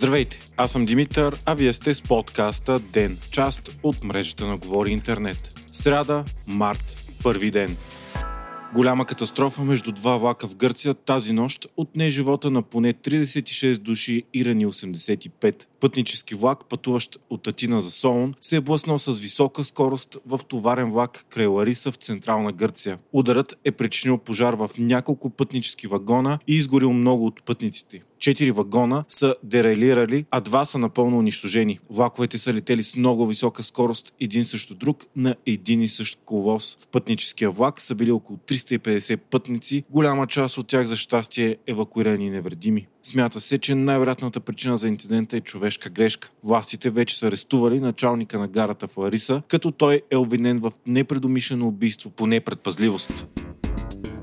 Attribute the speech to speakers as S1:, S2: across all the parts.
S1: Здравейте, аз съм Димитър, а вие сте с подкаста ДЕН, част от мрежата на Говори Интернет. Сряда, март, първи ден. Голяма катастрофа между два влака в Гърция тази нощ отне живота на поне 36 души и рани 85. Пътнически влак, пътуващ от Атина за Солон, се е блъснал с висока скорост в товарен влак край Лариса в централна Гърция. Ударът е причинил пожар в няколко пътнически вагона и изгорил много от пътниците. Четири вагона са дерелирали, а два са напълно унищожени. Влаковете са летели с много висока скорост един срещу друг на един и същ коловоз. В пътническия влак са били около 350 пътници, голяма част от тях за щастие евакуирани невредими. Смята се, че най-вероятната причина за инцидента е човешка грешка. Властите вече са арестували началника на гарата в Лариса, като той е обвинен в непредумишлено убийство по непредпазливост.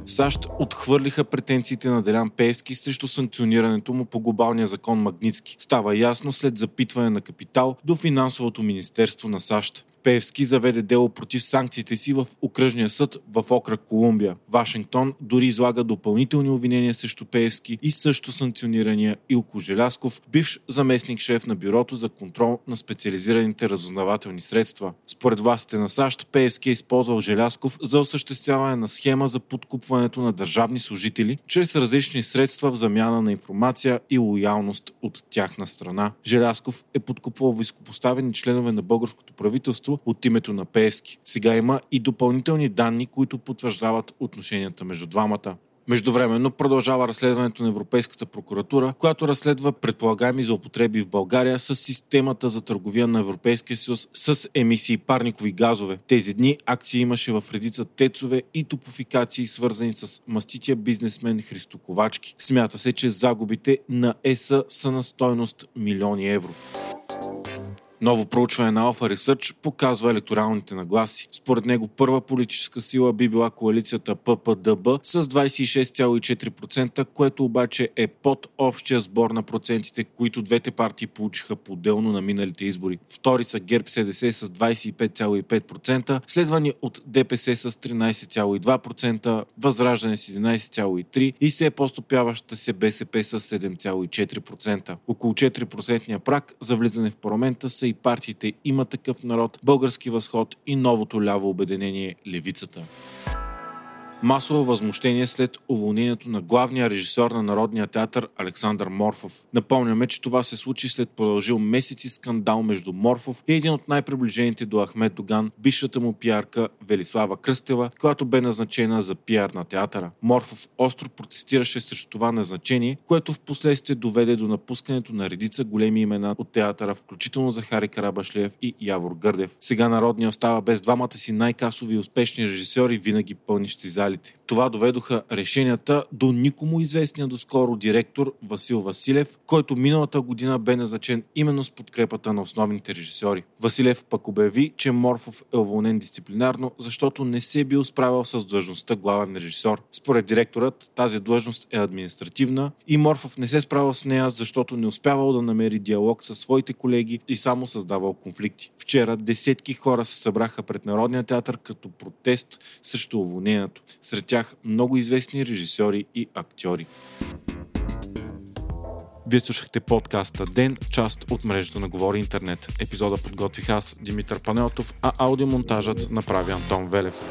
S1: САЩ отхвърлиха претенциите на Делян Пески срещу санкционирането му по глобалния закон Магницки. Става ясно след запитване на капитал до финансовото министерство на САЩ. Певски заведе дело против санкциите си в окръжния съд в окръг Колумбия. Вашингтон дори излага допълнителни обвинения срещу Певски и също санкционирания Илко Желясков, бивш заместник шеф на Бюрото за контрол на специализираните разузнавателни средства. Според властите на САЩ, Певски е използвал Желясков за осъществяване на схема за подкупването на държавни служители чрез различни средства в замяна на информация и лоялност от тяхна страна. Желясков е подкупвал високопоставени членове на българското правителство от името на Пески. Сега има и допълнителни данни, които потвърждават отношенията между двамата. Междувременно продължава разследването на Европейската прокуратура, която разследва предполагаеми злоупотреби в България с системата за търговия на Европейския съюз с емисии парникови газове. Тези дни акции имаше в редица тецове и топофикации, свързани с мастития бизнесмен Христо Ковачки. Смята се, че загубите на ЕСА са на стойност милиони евро. Ново проучване на Alpha Research показва електоралните нагласи. Според него първа политическа сила би била коалицията ППДБ с 26,4%, което обаче е под общия сбор на процентите, които двете партии получиха по-отделно на миналите избори. Втори са ГЕРБ СДС с 25,5%, следвани от ДПС с 13,2%, Възраждане с 11,3% и все по-стопяваща се БСП с 7,4%. Около 4% прак за влизане в парламента и партиите Има такъв народ, Български възход и новото ляво обединение Левицата масово възмущение след уволнението на главния режисьор на Народния театър Александър Морфов. Напомняме, че това се случи след продължил месеци скандал между Морфов и един от най-приближените до Ахмед Доган, бившата му пиарка Велислава Кръстева, която бе назначена за пиар на театъра. Морфов остро протестираше срещу това назначение, което в последствие доведе до напускането на редица големи имена от театъра, включително Захари Карабашлиев и Явор Гърдев. Сега Народния остава без двамата си най-касови и успешни режисьори, винаги пълнищи зали reality. Това доведоха решенията до никому известния доскоро директор Васил Василев, който миналата година бе назначен именно с подкрепата на основните режисьори. Василев пък обяви, че Морфов е уволнен дисциплинарно, защото не се е бил справил с длъжността главен режисьор. Според директорът тази длъжност е административна и Морфов не се е справил с нея, защото не успявал да намери диалог със своите колеги и само създавал конфликти. Вчера десетки хора се събраха пред Народния театър като протест срещу уволнението. Сред тях много известни режисьори и актьори. Вие слушахте подкаста Ден, част от мрежата на Говори Интернет. Епизода подготвих аз, Димитър Панелтов, а аудиомонтажът направи Антон Велев.